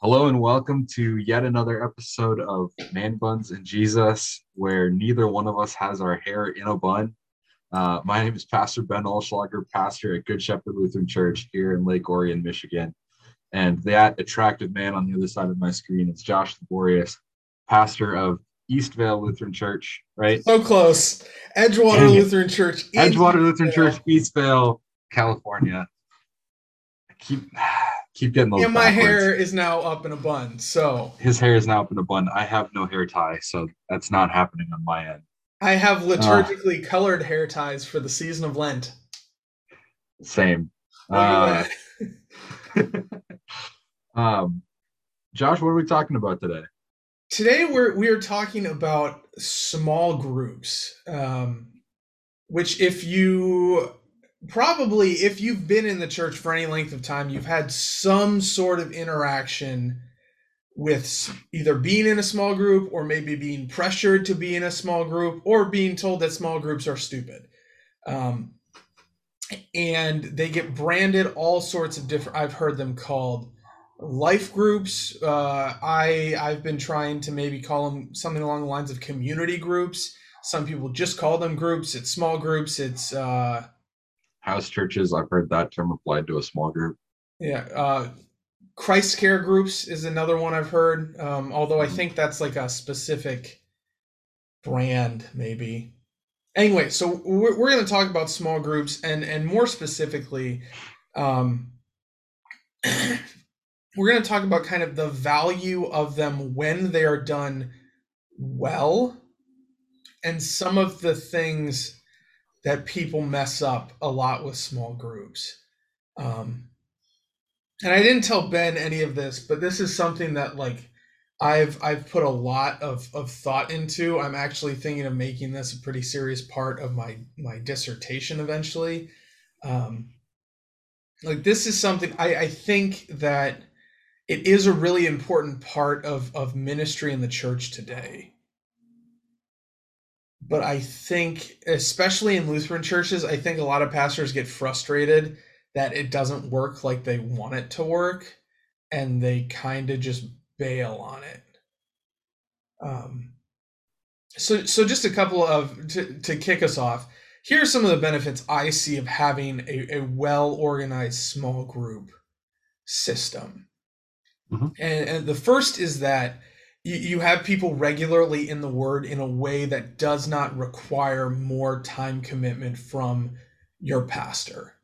Hello and welcome to yet another episode of Man Buns and Jesus, where neither one of us has our hair in a bun. Uh, my name is Pastor Ben Olschlager, pastor at Good Shepherd Lutheran Church here in Lake Orion, Michigan. And that attractive man on the other side of my screen is Josh Laborious, pastor of Eastvale Lutheran Church, right? So close. Edgewater Lutheran Church. Edgewater Lutheran Church, Eastvale, California. I keep keep getting those. And my backwards. hair is now up in a bun. So his hair is now up in a bun. I have no hair tie, so that's not happening on my end. I have liturgically uh, colored hair ties for the season of Lent. Same. Uh, um, Josh, what are we talking about today? Today we're we are talking about small groups, um, which if you probably if you've been in the church for any length of time, you've had some sort of interaction with either being in a small group or maybe being pressured to be in a small group or being told that small groups are stupid. Um, and they get branded all sorts of different, I've heard them called life groups. Uh, I, I've been trying to maybe call them something along the lines of community groups. Some people just call them groups. It's small groups. It's, uh, house churches. I've heard that term applied to a small group. Yeah. Uh, Christ care groups is another one I've heard. Um, although I hmm. think that's like a specific brand, maybe. Anyway, so we're, we're going to talk about small groups and and more specifically, um, we're going to talk about kind of the value of them when they are done well, and some of the things that people mess up a lot with small groups. Um, and I didn't tell Ben any of this, but this is something that like I've I've put a lot of, of thought into. I'm actually thinking of making this a pretty serious part of my my dissertation eventually. Um, like this is something I, I think that it is a really important part of of ministry in the church today but I think, especially in Lutheran churches, I think a lot of pastors get frustrated that it doesn't work like they want it to work, and they kind of just bail on it. Um, so, so just a couple of to, to kick us off. Here are some of the benefits I see of having a, a well organized small group system. Mm-hmm. And, and the first is that you, have people regularly in the word in a way that does not require more time commitment from your pastor.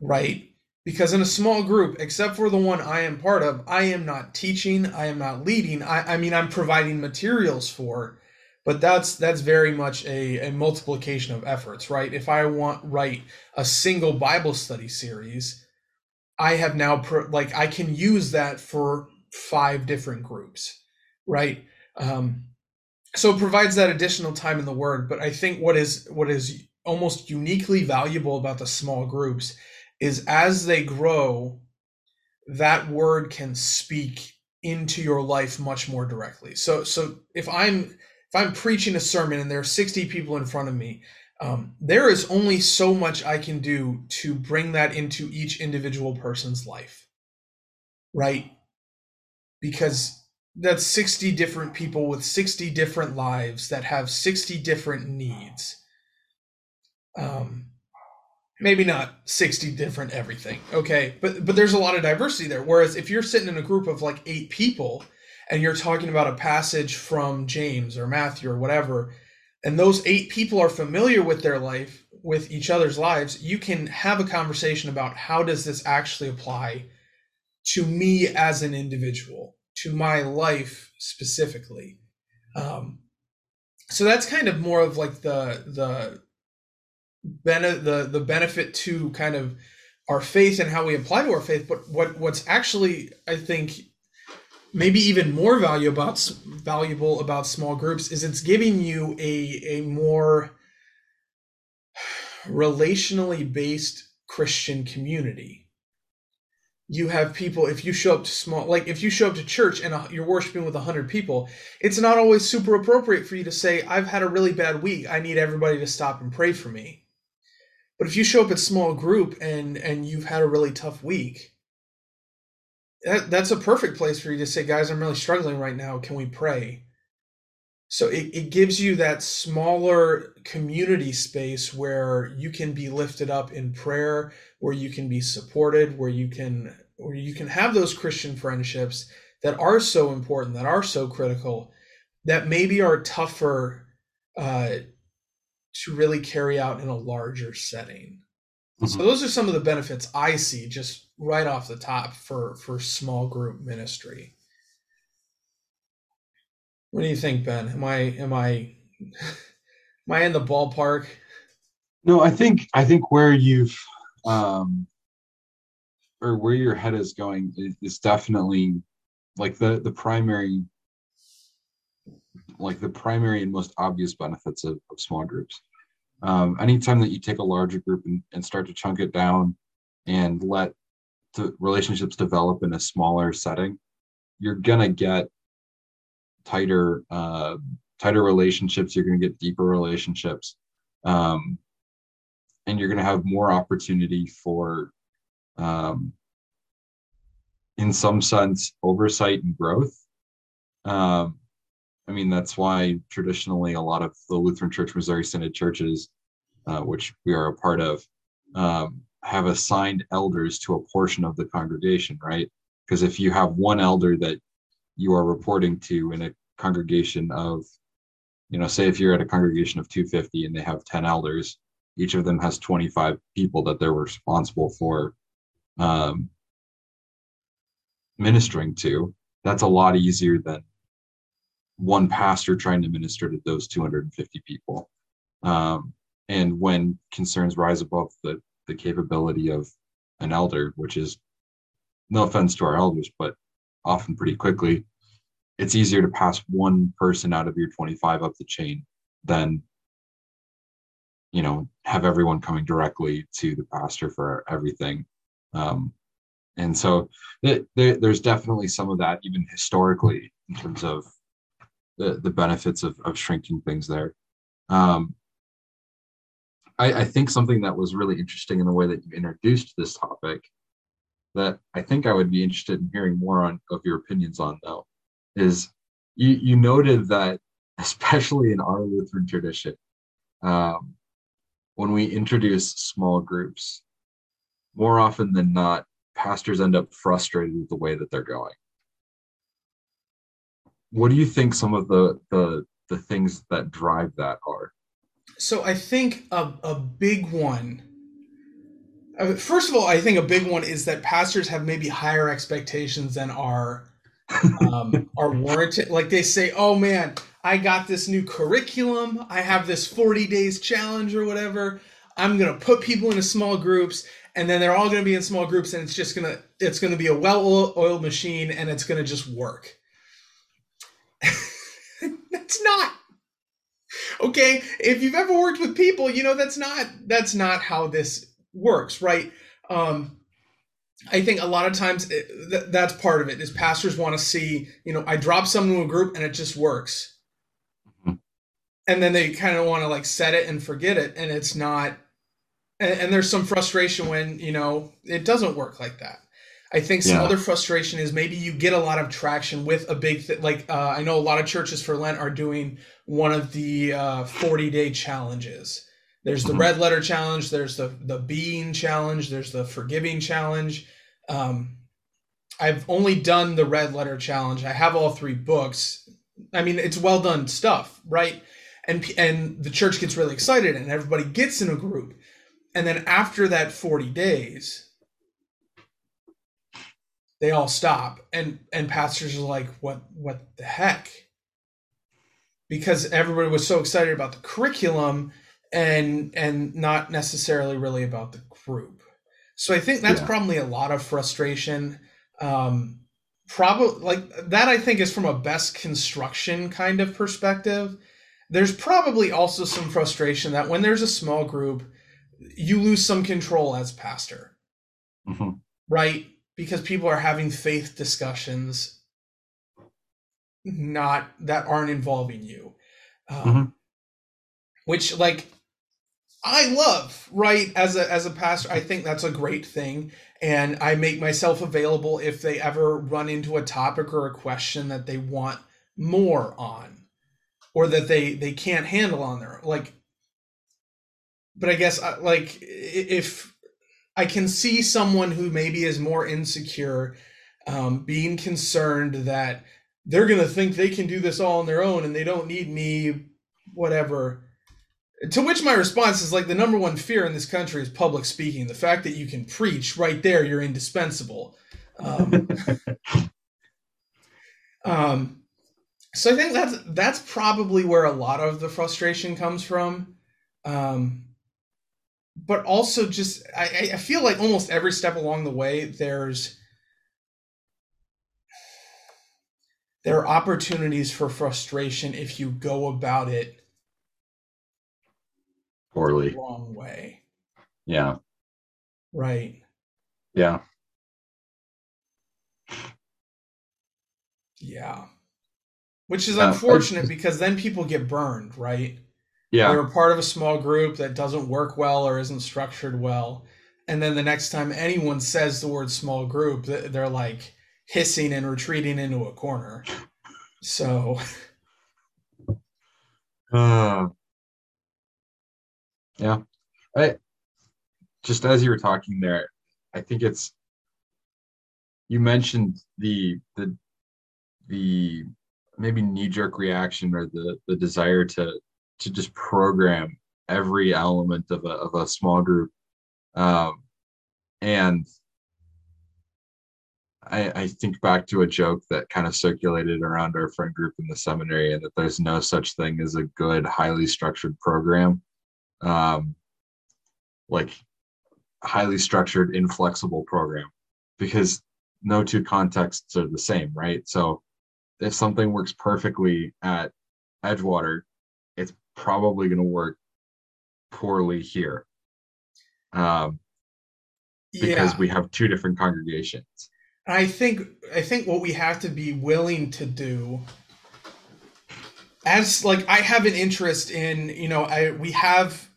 Right? Because in a small group, except for the one I am part of, I am not teaching, I am not leading. I, I mean, I'm providing materials for, but that's that's very much a, a multiplication of efforts, right? If I want write a single Bible study series, I have now pro, like I can use that for five different groups, right? Um, so it provides that additional time in the word. But I think what is what is almost uniquely valuable about the small groups is as they grow, that word can speak into your life much more directly. So so if I'm if I'm preaching a sermon and there are 60 people in front of me, um, there is only so much I can do to bring that into each individual person's life. Right? Because that's 60 different people with 60 different lives that have 60 different needs. Um maybe not 60 different everything okay? But but there's a lot of diversity there. Whereas if you're sitting in a group of like eight people and you're talking about a passage from james or matthew or whatever and those eight people are familiar with their life with each other's lives you can have a conversation about how does this actually apply to me as an individual, to my life specifically. Um, so that's kind of more of like the the bene- the the benefit to kind of our faith and how we apply to our faith. But what what's actually I think maybe even more value about valuable about small groups is it's giving you a a more relationally based Christian community you have people if you show up to small like if you show up to church and you're worshiping with 100 people it's not always super appropriate for you to say i've had a really bad week i need everybody to stop and pray for me but if you show up at small group and and you've had a really tough week that, that's a perfect place for you to say, guys, I'm really struggling right now. Can we pray? So it, it gives you that smaller community space where you can be lifted up in prayer, where you can be supported, where you can where you can have those Christian friendships that are so important, that are so critical, that maybe are tougher uh, to really carry out in a larger setting. Mm-hmm. So those are some of the benefits I see just right off the top for for small group ministry. What do you think, Ben? Am I am I am I in the ballpark? No, I think I think where you've um or where your head is going is, definitely like the the primary like the primary and most obvious benefits of, of small groups. Um, anytime that you take a larger group and, and start to chunk it down and let the relationships develop in a smaller setting, you're gonna get tighter uh, tighter relationships. You're gonna get deeper relationships, um, and you're gonna have more opportunity for, um, in some sense, oversight and growth. Um, I mean, that's why traditionally a lot of the Lutheran Church Missouri Synod churches, uh, which we are a part of, um, have assigned elders to a portion of the congregation, right? Because if you have one elder that you are reporting to in a congregation of, you know, say if you're at a congregation of 250 and they have 10 elders, each of them has 25 people that they're responsible for um, ministering to. That's a lot easier than one pastor trying to minister to those 250 people. Um, and when concerns rise above the the capability of an elder, which is no offense to our elders, but often pretty quickly, it's easier to pass one person out of your 25 up the chain than you know have everyone coming directly to the pastor for everything. Um, and so th- there's definitely some of that even historically in terms of the, the benefits of, of shrinking things there. Um, I, I think something that was really interesting in the way that you introduced this topic that I think I would be interested in hearing more on of your opinions on though is you you noted that especially in our Lutheran tradition, um, when we introduce small groups, more often than not, pastors end up frustrated with the way that they're going. What do you think some of the the the things that drive that are? So I think a, a big one. First of all, I think a big one is that pastors have maybe higher expectations than are um, are warranted. Like they say, "Oh man, I got this new curriculum. I have this 40 days challenge or whatever. I'm gonna put people into small groups, and then they're all gonna be in small groups, and it's just gonna it's gonna be a well-oiled machine, and it's gonna just work." That's not okay if you've ever worked with people you know that's not that's not how this works right um i think a lot of times it, th- that's part of it is pastors want to see you know i drop someone to a group and it just works mm-hmm. and then they kind of want to like set it and forget it and it's not and, and, there's some frustration when you know it doesn't work like that I think some yeah. other frustration is maybe you get a lot of traction with a big th- like uh, I know a lot of churches for Lent are doing one of the uh, 40 day challenges. There's the mm-hmm. red letter challenge. There's the the being challenge. There's the forgiving challenge. Um, I've only done the red letter challenge. I have all three books. I mean, it's well done stuff, right? And and the church gets really excited, and everybody gets in a group. And then after that 40 days, they all stop and and pastors are like what what the heck because everybody was so excited about the curriculum and and not necessarily really about the group so i think that's yeah. probably a lot of frustration um probably like that i think is from a best construction kind of perspective there's probably also some frustration that when there's a small group you lose some control as pastor mm-hmm. right because people are having faith discussions not that aren't involving you um, mm-hmm. which like I love, right? As a as a pastor, I think that's a great thing. And I make myself available if they ever run into a topic or a question that they want more on or that they they can't handle on their like but I guess uh, like if I can see someone who maybe is more insecure um, being concerned that they're to think they can do this all on their own and they don't need me whatever to which my response is like the number one fear in this country is public speaking. The fact that you can preach right there, you're indispensable. Um, um, so I think that's that's probably where a lot of the frustration comes from. Um, but also just I, I feel like almost every step along the way there's there are opportunities for frustration if you go about it poorly wrong way. Yeah. Right. Yeah. Yeah. Which is unfortunate because then people get burned, right? Yeah. They're part of a small group that doesn't work well or isn't structured well. And then the next time anyone says the word small group, they're like hissing and retreating into a corner. So. Uh, yeah. I just as you were talking there, I think it's you mentioned the the the maybe knee-jerk reaction or the the desire to to just program every element of a of a small group. Um and I, I think back to a joke that kind of circulated around our friend group in the seminary and that there's no such thing as a good, highly structured program um, like highly structured, inflexible program because no two contexts are the same, right? So if something works perfectly at Edgewater, it's probably going to work poorly here. Um, because yeah. we have two different congregations. I think I think what we have to be willing to do as like I have an interest in, you know, I we have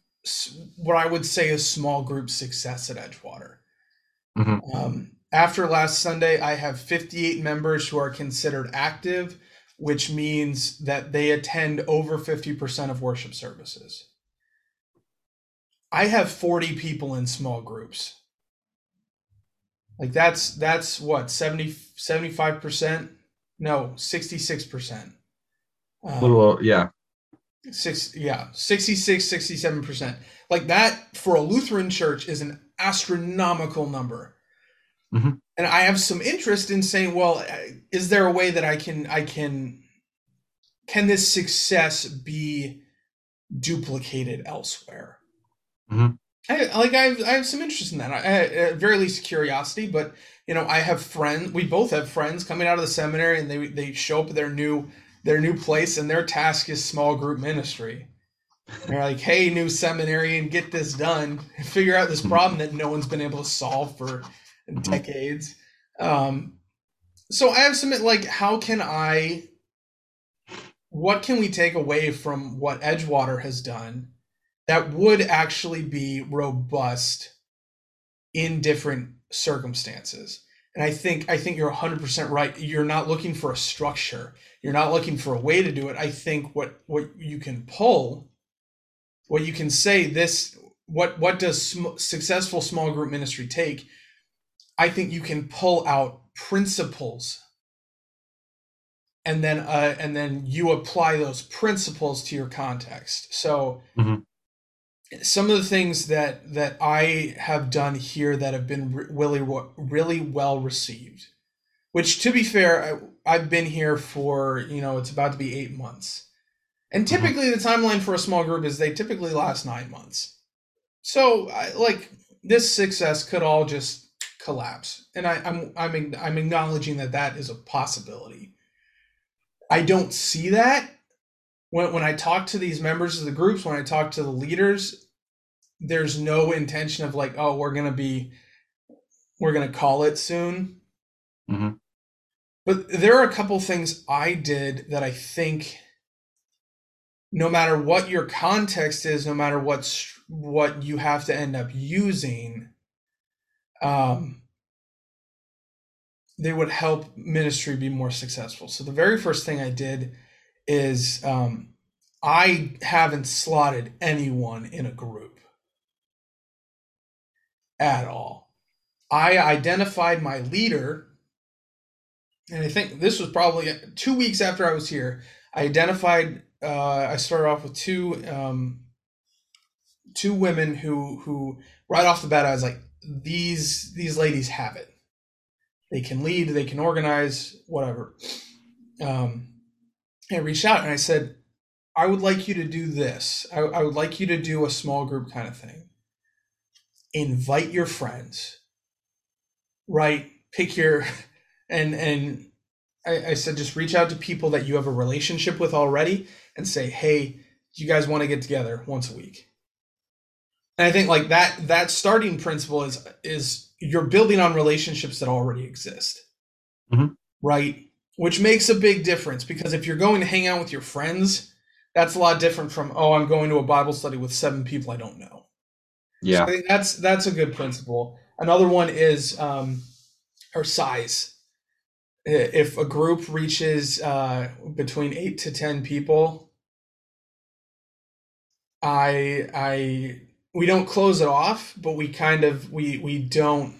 what I would say is small group success at Edgewater. Mm-hmm. Um, after last Sunday, I have 58 members who are considered active, which means that they attend over 50% of worship services. I have 40 people in small groups. Like that's that's what 70 75%? No, 66%. Um, a little yeah six yeah 66 67% like that for a lutheran church is an astronomical number mm-hmm. and i have some interest in saying well is there a way that i can i can can this success be duplicated elsewhere mm-hmm. I, like I have, I have some interest in that I, at very least curiosity but you know i have friends we both have friends coming out of the seminary and they they show up at their new their new place and their task is small group ministry. They're like, hey, new seminarian, get this done. Figure out this hmm. problem that no one's been able to solve for mm-hmm. decades. Um, so I have some like, how can I, what can we take away from what Edgewater has done that would actually be robust in different circumstances? And I think I think you're 100% right. You're not looking for a structure. You're not looking for a way to do it. I think what what you can pull, what you can say this what what does sm- successful small group ministry take? I think you can pull out principles and then uh, and then you apply those principles to your context. So mm-hmm some of the things that that I have done here that have been really really well received. Which, to be fair, I, have been here for you know it's about to be eight months, and mm-hmm. typically the timeline for a small group is they typically last nine months. So, I, like this success could all just collapse, and I, I'm I'm I'm acknowledging that that is a possibility. I don't see that when, when I talk to these members of the groups, when I talk to the leaders, there's no intention of like, oh, we're gonna be, we're gonna call it soon. Mm-hmm. But there are a couple things I did that I think no matter what your context is, no matter what's what you have to end up using, um, they would help ministry be more successful. So the very first thing I did is um, I haven't slotted anyone in a group at all. I identified my leader, and I think this was probably two weeks after I was here. I identified. Uh, I started off with two um, two women who who right off the bat I was like these these ladies have it. They can lead, they can organize, whatever. Um, I reached out and I said, I would like you to do this. I, I would like you to do a small group kind of thing. Invite your friends, right? Pick your and and I, I said just reach out to people that you have a relationship with already and say, hey, do you guys want to get together once a week? And I think like that that starting principle is is you're building on relationships that already exist. Mhm. Right? Which makes a big difference because if you're going to hang out with your friends, that's a lot different from oh, I'm going to a Bible study with seven people I don't know. Yeah. So I think that's that's a good principle. Another one is um, or size. If a group reaches uh, between eight to ten people, I I we don't close it off, but we kind of we we don't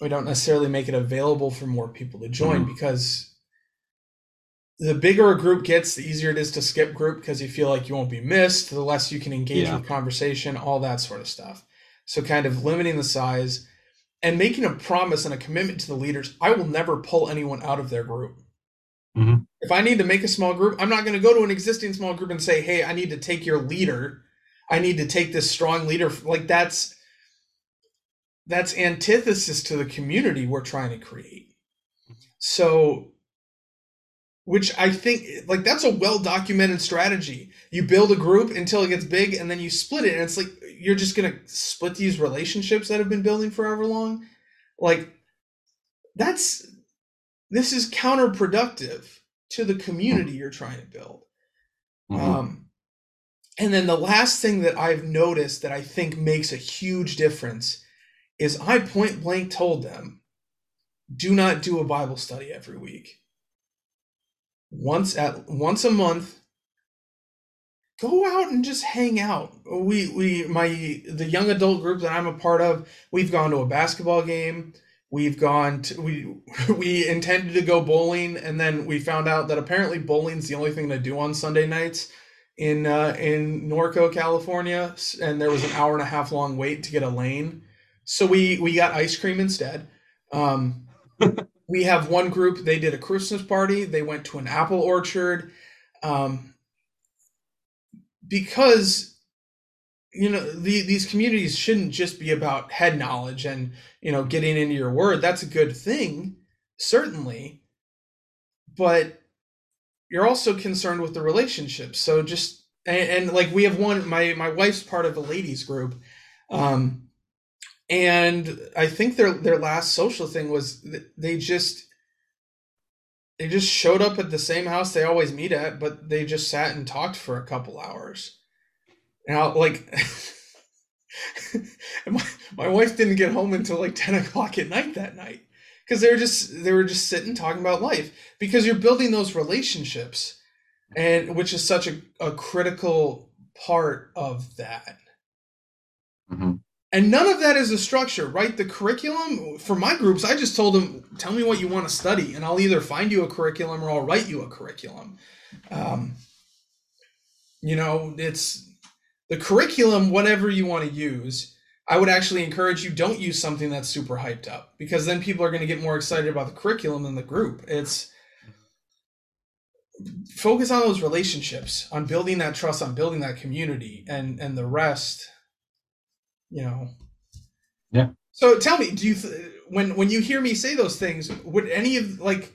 we don't necessarily make it available for more people to join because the bigger a group gets, the easier it is to skip group because you feel like you won't be missed, the less you can engage Yeah. with conversation, all that sort of stuff. So kind of limiting the size and making a promise and a commitment to the leaders, I will never pull anyone out of their group. Mhm. If I need to make a small group, I'm not going to go to an existing small group and say, "Hey, I need to take your leader. I need to take this strong leader." Like that's that's antithesis to the community we're trying to create. So which I think like that's a well documented strategy. You build a group until it gets big and then you split it and it's like you're just going to split these relationships that have been building forever long. Like that's this is counterproductive to the community you're trying to build. Mhm. Um, and then the last thing that I've noticed that I think makes a huge difference is I point blank told them, do not do a Bible study every week. Once at once a month, go out and just hang out. We we my the young adult group that I'm a part of, we've gone to a basketball game. We've gone to we we intended to go bowling and then we found out that apparently bowling's the only thing to do on Sunday nights in uh, in Norco, California, and there was an hour and a half long wait to get a lane. So we we got ice cream instead. Um, we have one group. They did a Christmas party. They went to an apple orchard, um, because you know the, these communities shouldn't just be about head knowledge and you know getting into your word. That's a good thing, certainly, but you're also concerned with the relationships. So just and, and like we have one. My my wife's part of a ladies group. Um, and I think their their last social thing was they just they just showed up at the same house they always meet at, but they just sat and talked for a couple hours. Now, like, my my wife didn't get home until like ten o'clock at night that night because they were just they were just sitting talking about life because you're building those relationships, and which is such a, a critical part of that. Mhm. And none of that is a structure, right? The curriculum for my groups, I just told them, tell me what you want to study, and I'll either find you a curriculum or I'll write you a curriculum. Um, you know, it's the curriculum, whatever you want to use. I would actually encourage you don't use something that's super hyped up because then people are going to get more excited about the curriculum than the group. It's focus on those relationships, on building that trust, on building that community, and and the rest you know Yeah. so tell me do you th- when when you hear me say those things would any of like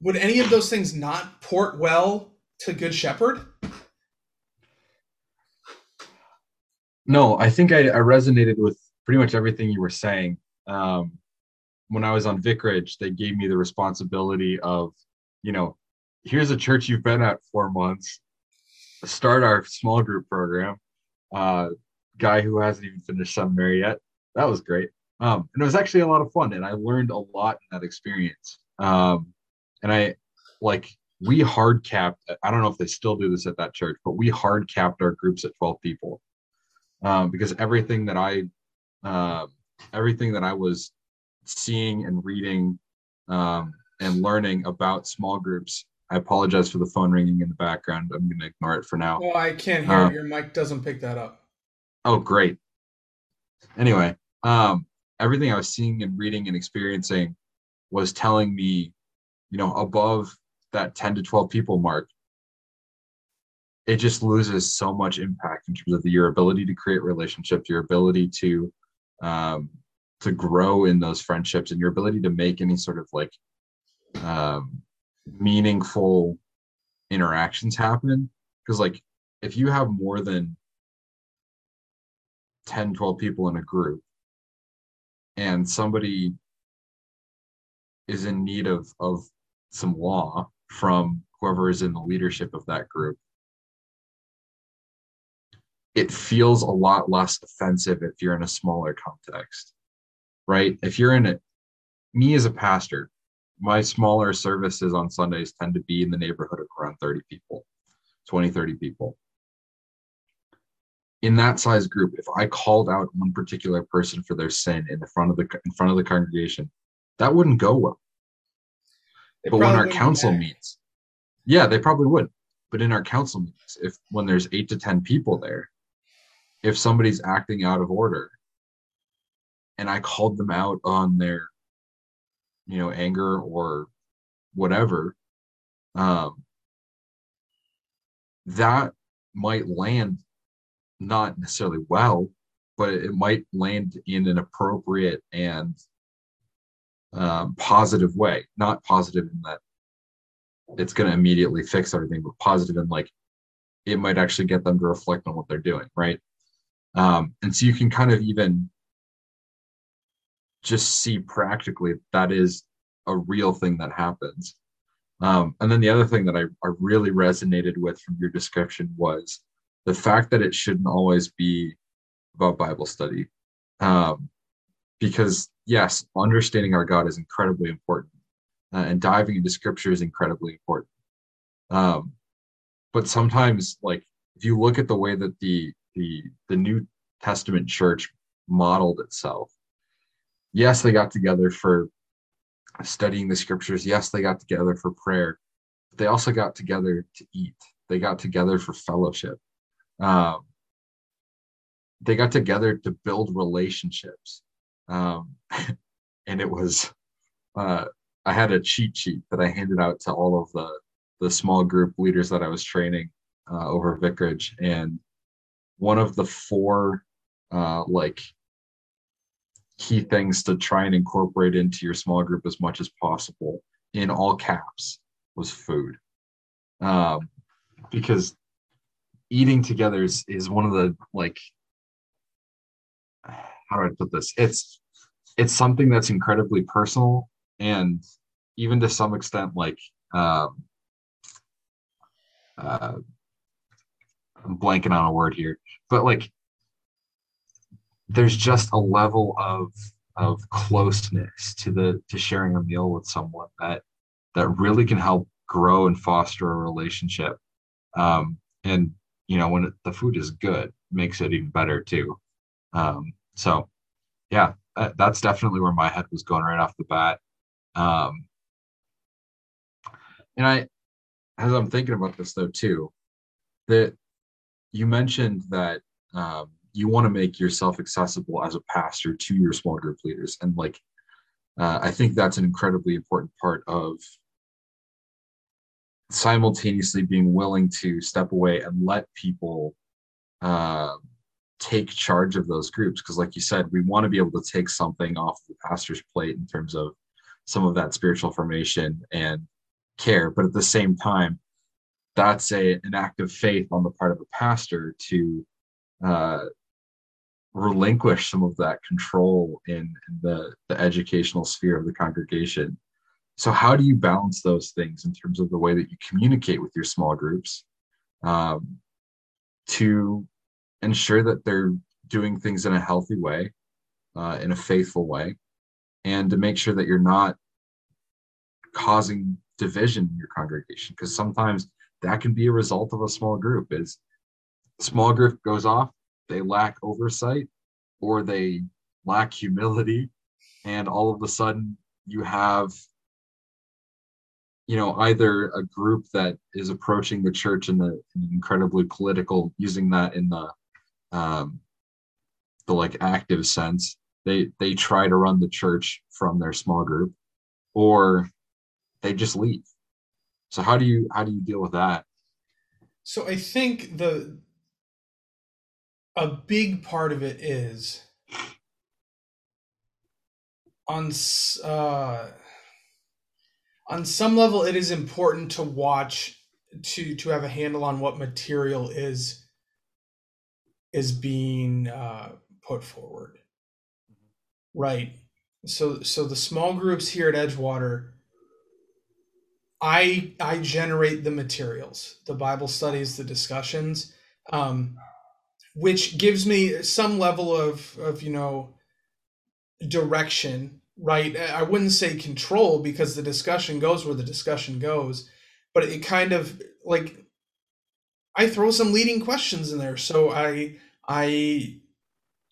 would any of those things not port well to good shepherd No, I think I, I resonated with pretty much everything you were saying. Um, when I was on Vicarage, they gave me the responsibility of, you know, here's a church you've been at four months. start our small group program. Uh, guy who hasn't even finished seminary yet. That was great. Um, and it was actually a lot of fun, and I learned a lot in that experience. Um, and I like we hard capped. I don't know if they still do this at that church, but we hard capped our groups at twelve people um, because everything that I uh, everything that I was seeing and reading um, and learning about small groups. I apologize for the phone ringing in the background. I'm going to ignore it for now. Oh, I can't hear. Um, Your mic doesn't pick that up. Oh, great. Anyway, um, everything I was seeing and reading and experiencing was telling me, you know, above that 10 to 12 people mark, it just loses so much impact in terms of your ability to create relationships, your ability to um, to grow in those friendships, and your ability to make any sort of like um, meaningful interactions happen. Because like if you have more than 10, 12 people in a group, and somebody is in need of of some law from whoever is in the leadership of that group it feels a lot less offensive if you're in a smaller context right? If you're in it me as a pastor my smaller services on sundays tend to be in the neighborhood of around 30 people 20 30 people in that size group, if I called out one particular person for their sin in the front of the in front of the congregation, that wouldn't go well. They but when our council meets, yeah, they probably would. But in our council meetings, if when there's eight to ten people there, if somebody's acting out of order, and I called them out on their, you know, anger or whatever, um, that might land not necessarily well, but it might land in an appropriate and um, positive way. Not positive in that it's going to immediately fix everything, but positive in like it might actually get them to reflect on what they're doing, right? Um, and so you can kind of even just see practically that is a real thing that happens. Um, and then the other thing that I, I really resonated with from your description was the fact that it shouldn't always be about Bible study. Um, because, yes, understanding our God is incredibly important, uh, and diving into scripture is incredibly important. Um, but sometimes, like, if you look at the way that the the the New Testament church modeled itself, yes, they got together for studying the scriptures. Yes, they got together for prayer. But they also got together to eat. They got together for fellowship um, they got together to build relationships. Um, and it was uh, i had a cheat sheet that i handed out to all of the the small group leaders that i was training uh, over vicarage. And one of the four uh, like key things to try and incorporate into your small group as much as possible in all caps was food. Um, because eating together is, is one of the like how do I put this? It's it's something that's incredibly personal and even to some extent like um uh I'm blanking on a word here, but like there's just a level of of closeness to the to sharing a meal with someone that that really can help grow and foster a relationship um, and you know when the food is good makes it even better too. Um, so yeah that, that's definitely where my head was going right off the bat. Um, and i as i'm thinking about this though too that you mentioned that um, you want to make yourself accessible as a pastor to your small group leaders and like uh, i think that's an incredibly important part of simultaneously being willing to step away and let people uh, take charge of those groups. Because like you said we want to be able to take something off the pastor's plate in terms of some of that spiritual formation and care. But at the same time that's a an act of faith on the part of a pastor to uh, relinquish some of that control in, in the, the educational sphere of the congregation so how do you balance those things in terms of the way that you communicate with your small groups um, to ensure that they're doing things in a healthy way, uh, in a faithful way, and to make sure that you're not causing division in your congregation. Because sometimes that can be a result of a small group. Is small group goes off, they lack oversight, or they lack humility, and all of a sudden you have you know either a group that is approaching the church in, the, in incredibly political using that in the um the like active sense they they try to run the church from their small group or they just leave. So how do you how do you deal with that? So i think the a big part of it is on uh on some level it is important to watch to to have a handle on what material is is being uh, put forward. Right. So so the small groups here at edgewater i i generate the materials the bible studies the discussions um which gives me some level of of you know direction right? I wouldn't say control because the discussion goes where the discussion goes, but it kind of like I throw some leading questions in there, so I I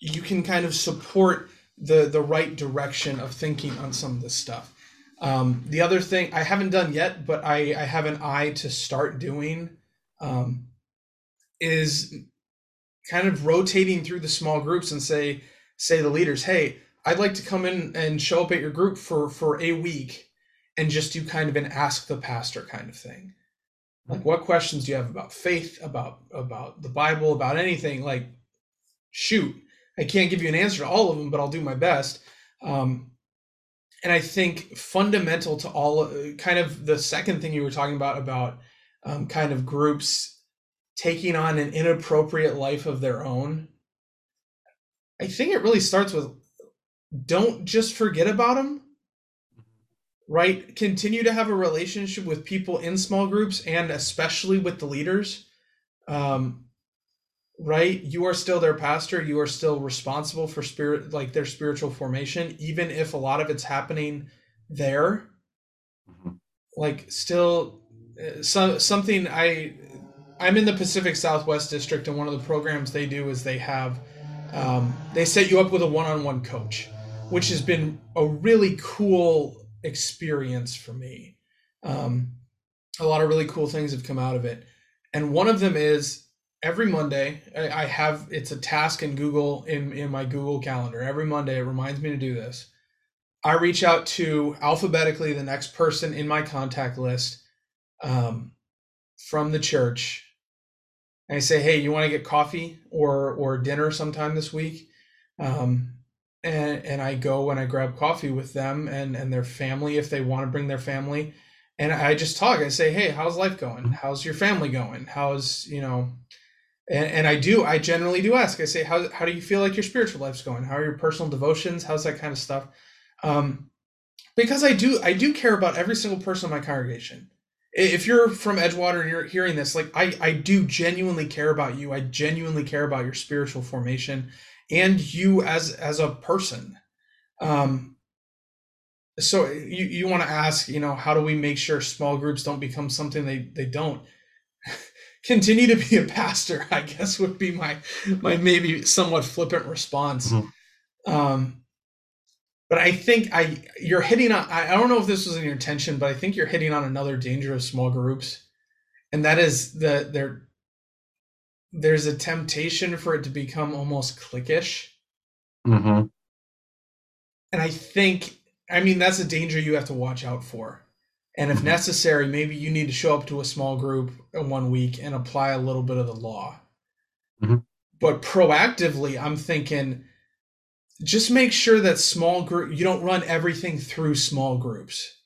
you can kind of support the the right direction of thinking on some of this stuff. Um, the other thing I haven't done yet, but I, I have an eye to start doing, um, is kind of rotating through the small groups and say say the leaders, hey, I'd like to come in and show up at your group for for a week and just do kind of an ask the pastor kind of thing. Like what questions do you have about faith, about about the Bible, about anything? Like shoot, I can't give you an answer to all of them, but I'll do my best. Um, and I think fundamental to all, kind of the second thing you were talking about about um, kind of groups taking on an inappropriate life of their own. I think it really starts with don't just forget about them right? Continue to have a relationship with people in small groups and especially with the leaders um, right? You are still their pastor. You are still responsible for spirit like their spiritual formation even if a lot of it's happening there. Mm-hmm. like still uh, so, something i i'm in the pacific southwest district and one of the programs they do is they have um, they set you up with a one-on-one coach which has been a really cool experience for me. Um, a lot of really cool things have come out of it. And one of them is every Monday, I, I have it's a task in Google in, in my Google Calendar. Every Monday, it reminds me to do this. I reach out to alphabetically the next person in my contact list um, from the church. And I say, hey, you want to get coffee or or dinner sometime this week? Um, and and I go and I grab coffee with them and and their family if they want to bring their family. And I just talk I say hey how's life going? How's your family going? How's you know and, and I do I generally do ask I say how how do you feel like your spiritual life's going? How are your personal devotions? How's that kind of stuff? Um because I do I do care about every single person in my congregation. If you're from Edgewater and you're hearing this like I I do genuinely care about you. I genuinely care about your spiritual formation and you as as a person. Um so you you want to ask you know how do we make sure small groups don't become something they they don't? Continue to be a pastor i guess would be my my maybe somewhat flippant response. Mm-hmm. um but i think i you're hitting on i don't know if this was in your intention but i think you're hitting on another danger of small groups and that is that they're there's a temptation for it to become almost cliquish. Mm-hmm. And I think, I mean, that's a danger you have to watch out for. And if mm-hmm. necessary, maybe you need to show up to a small group in one week and apply a little bit of the law. Mm-hmm. But proactively, I'm thinking just make sure that small group, you don't run everything through small groups,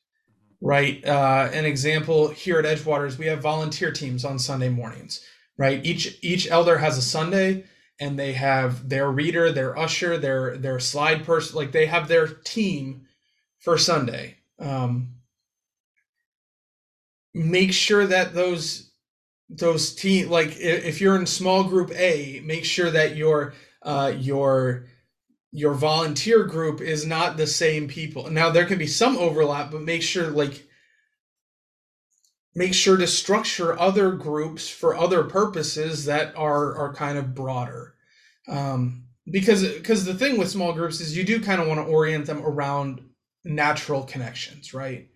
right? Uh, an example here at Edgewaters, we have volunteer teams on Sunday mornings right? Each each elder has a Sunday and they have their reader, their usher, their their slide person, like they have their team for Sunday. Um, make sure that those those team like if you're in small group A, make sure that your uh, your your volunteer group is not the same people. Now there can be some overlap, but make sure like make sure to structure other groups for other purposes that are are kind of broader. Um, because because the thing with small groups is you do kind of want to orient them around natural connections, right?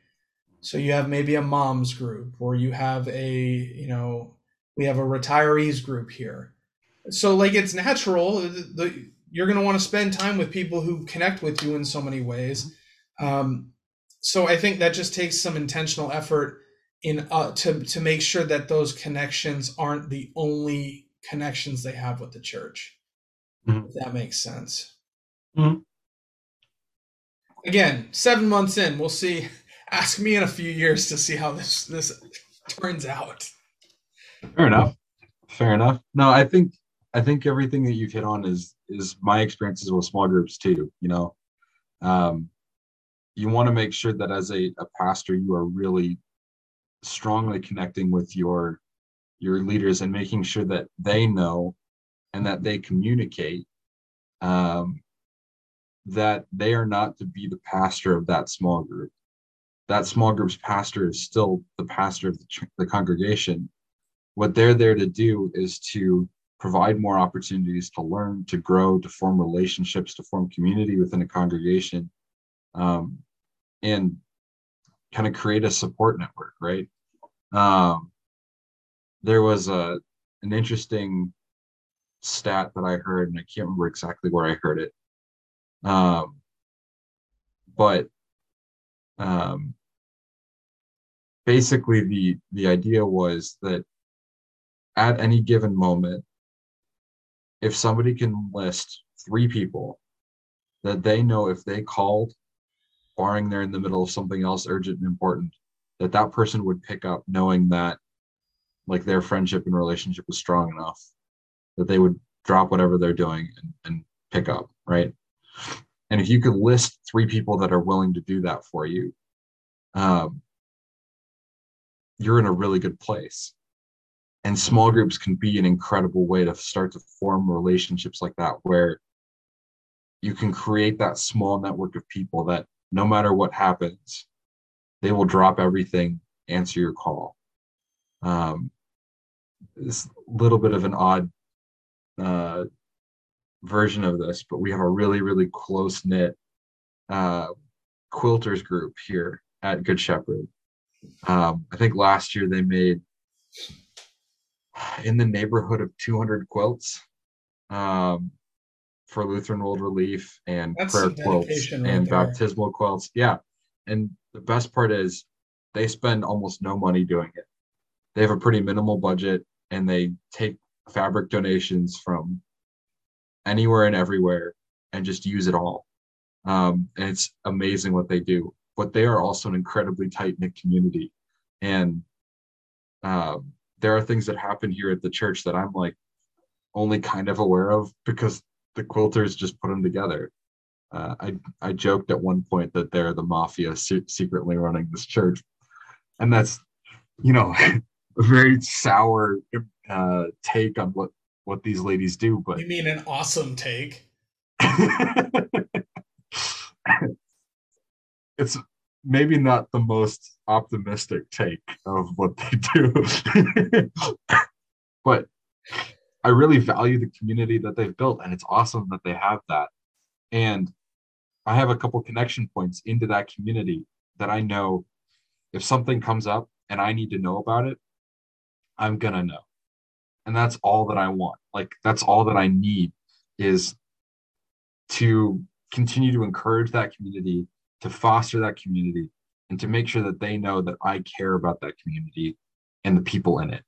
So you have maybe a mom's group, or you have a you know we have a retirees group here. So like it's natural. The, the, you're going to want to spend time with people who connect with you in so many ways. Um, so I think that just takes some intentional effort in uh, to to make sure that those connections aren't the only connections they have with the church. Mm-hmm. If that makes sense. Mm-hmm. Again, seven months in, we'll see. Ask me in a few years to see how this this turns out. Fair enough. Fair enough. No, I think I think everything that you've hit on is is my experiences with small groups too. You know, um, you want to make sure that as a, a pastor, you are really strongly connecting with your your leaders and making sure that they know and that they communicate um, that they are not to be the pastor of that small group. That small group's pastor is still the pastor of the, the congregation. What they're there to do is to provide more opportunities to learn, to grow, to form relationships, to form community within a congregation, um, and kind of create a support network, right? Um, there was a an interesting stat that I heard, and I can't remember exactly where I heard it. Um, but um, basically, the the idea was that at any given moment, if somebody can list three people that they know if they called, barring they're in the middle of something else urgent and important, that that person would pick up, knowing that like their friendship and relationship was strong enough that they would drop whatever they're doing and, and pick up, right? And if you could list three people that are willing to do that for you, um, you're in a really good place. And small groups can be an incredible way to start to form relationships like that, where you can create that small network of people that no matter what happens, they will drop everything, answer your call. Um, a little bit of an odd uh, version of this, but we have a really, really close knit uh, quilters group here at Good Shepherd. Um, I think last year they made in the neighborhood of 200 quilts um, for Lutheran World Relief and That's prayer quilts right and there. baptismal quilts. Yeah. And the best part is they spend almost no money doing it. They have a pretty minimal budget and they take fabric donations from anywhere and everywhere and just use it all. Um, and it's amazing what they do. But they are also an incredibly tight knit community. And um, there are things that happen here at the church that I'm like only kind of aware of because the quilters just put them together. Uh, I I joked at one point that they're the mafia se- secretly running this church, and that's you know a very sour uh, take on what what these ladies do. But you mean an awesome take? it's maybe not the most optimistic take of what they do. but I really value the community that they've built, and it's awesome that they have that. And I have a couple connection points into that community that I know if something comes up and I need to know about it, I'm gonna know. And that's all that I want. Like that's all that I need is to continue to encourage that community to foster that community and to make sure that they know that I care about that community and the people in it.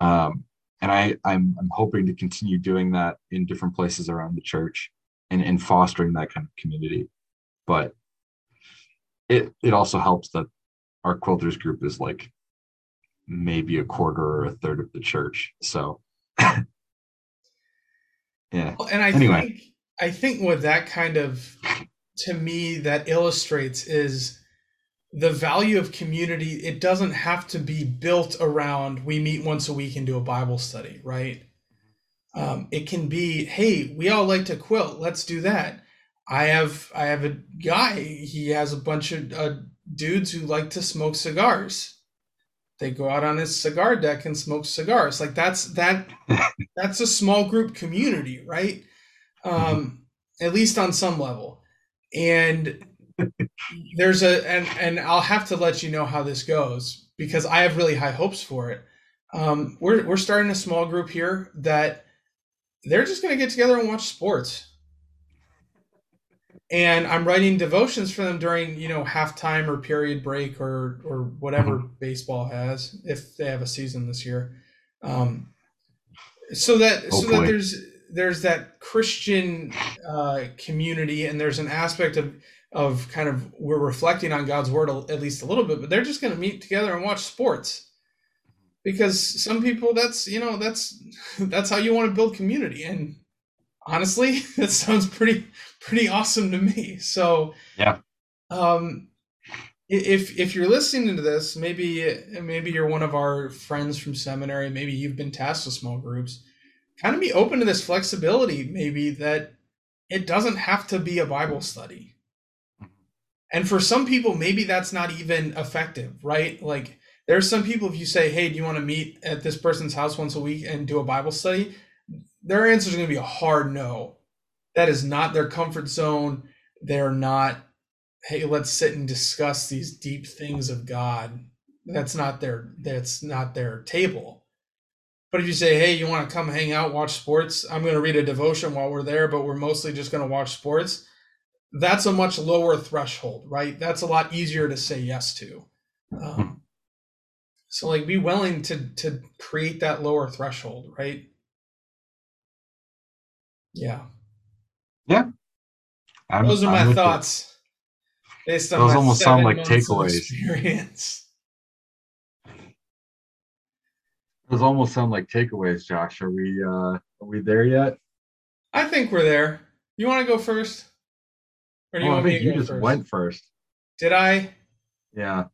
Um, and I, I'm, I'm hoping to continue doing that in different places around the church and, and fostering that kind of community. But it, it also helps that our quilters group is like maybe a quarter or a third of the church. So, yeah. And I anyway. think I think what that kind of to me that illustrates is the value of community it doesn't have to be built around we meet once a week and do a bible study right? Um, it can be hey we all like to quilt let's do that. I have i have a guy he has a bunch of uh, dudes who like to smoke cigars. They go out on his cigar deck and smoke cigars. Like that's that that's a small group community right? Um at least on some level. And there's a and and I'll have to let you know how this goes because I have really high hopes for it. Um, we're we're starting a small group here that they're just going to get together and watch sports, and I'm writing devotions for them during you know halftime or period break or or whatever mm-hmm. baseball has if they have a season this year, um, so that oh, so that there's there's that Christian uh, community and there's an aspect of of kind of we're reflecting on God's word at least a little bit, but they're just going to meet together and watch sports. Because some people that's you know that's that's how you want to build community. And honestly that sounds pretty pretty awesome to me. So yeah. um if if you're listening to this maybe maybe you're one of our friends from seminary maybe you've been tasked with small groups kind of be open to this flexibility maybe that it doesn't have to be a bible study and for some people, maybe that's not even effective, right? Like there's some people, if you say, hey, do you want to meet at this person's house once a week and do a Bible study? Their answer is going to be a hard no. That is not their comfort zone. They're not, hey, let's sit and discuss these deep things of God. That's not their that's not their table. But if you say, hey, you want to come hang out, watch sports, I'm going to read a devotion while we're there, but we're mostly just going to watch sports that's a much lower threshold, right? That's a lot easier to say yes to. Um, so like be willing to to create that lower threshold, right? Yeah. Yeah. I'm, Those are I'm my thoughts. Based on Those almost sound like takeaways. Experience. Those almost sound like takeaways, Josh. Are we uh are we there yet? I think we're there. You want to go first? Or do you oh, want me to you just first? went first. Did I? Yeah.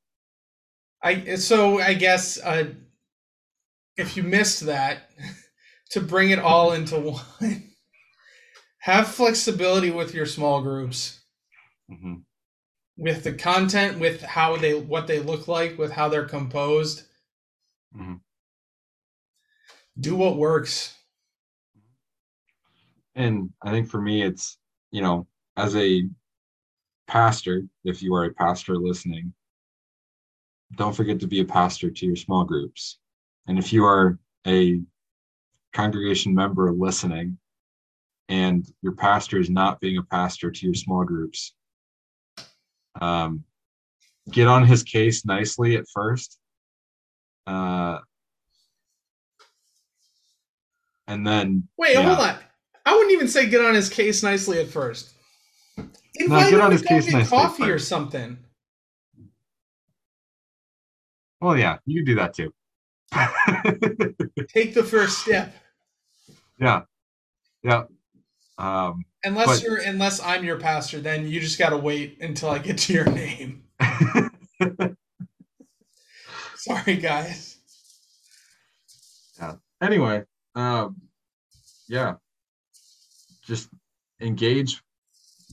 I so I guess uh, if you missed that, to bring it all into one, have flexibility with your small groups. Mm-hmm. With the content, with how they what they look like, with how they're composed. Mm-hmm. Do what works. And I think for me, it's you know, as a pastor, if you are a pastor listening, don't forget to be a pastor to your small groups. And if you are a congregation member listening and your pastor is not being a pastor to your small groups, um, get on his case nicely at first. Uh, and then wait, yeah. hold on. I wouldn't even say get on his case nicely at first. Invite no, get on his case get coffee or something. Well, yeah, you can do that too. Take the first step. Yeah, yeah. Um, unless but, you're, unless I'm your pastor, then you just got to wait until I get to your name. Sorry, guys. Yeah. Anyway, um, yeah, just engage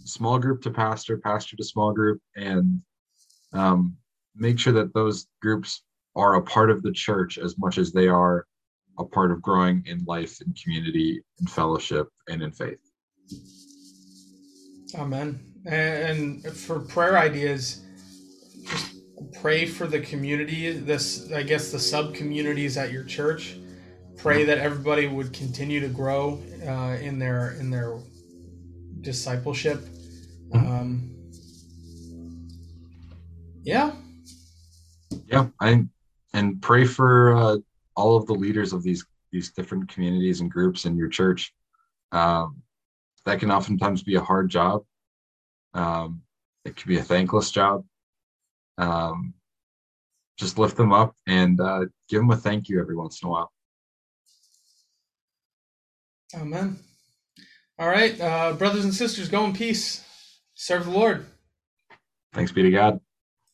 small group to pastor, pastor to small group, and um, make sure that those groups are a part of the church as much as they are a part of growing in life and community and fellowship and in faith. Amen. And for prayer ideas, just pray for the community, this I guess the sub communities at your church. Pray that everybody would continue to grow uh, in their in their discipleship um, yeah. Yeah, I and pray for uh, all of the leaders of these these different communities and groups in your church. Um, that can oftentimes be a hard job. Um, it could be a thankless job. Um, just lift them up and uh, give them a thank you every once in a while. Amen. All right, uh, brothers and sisters, go in peace. Serve the Lord. Thanks be to God.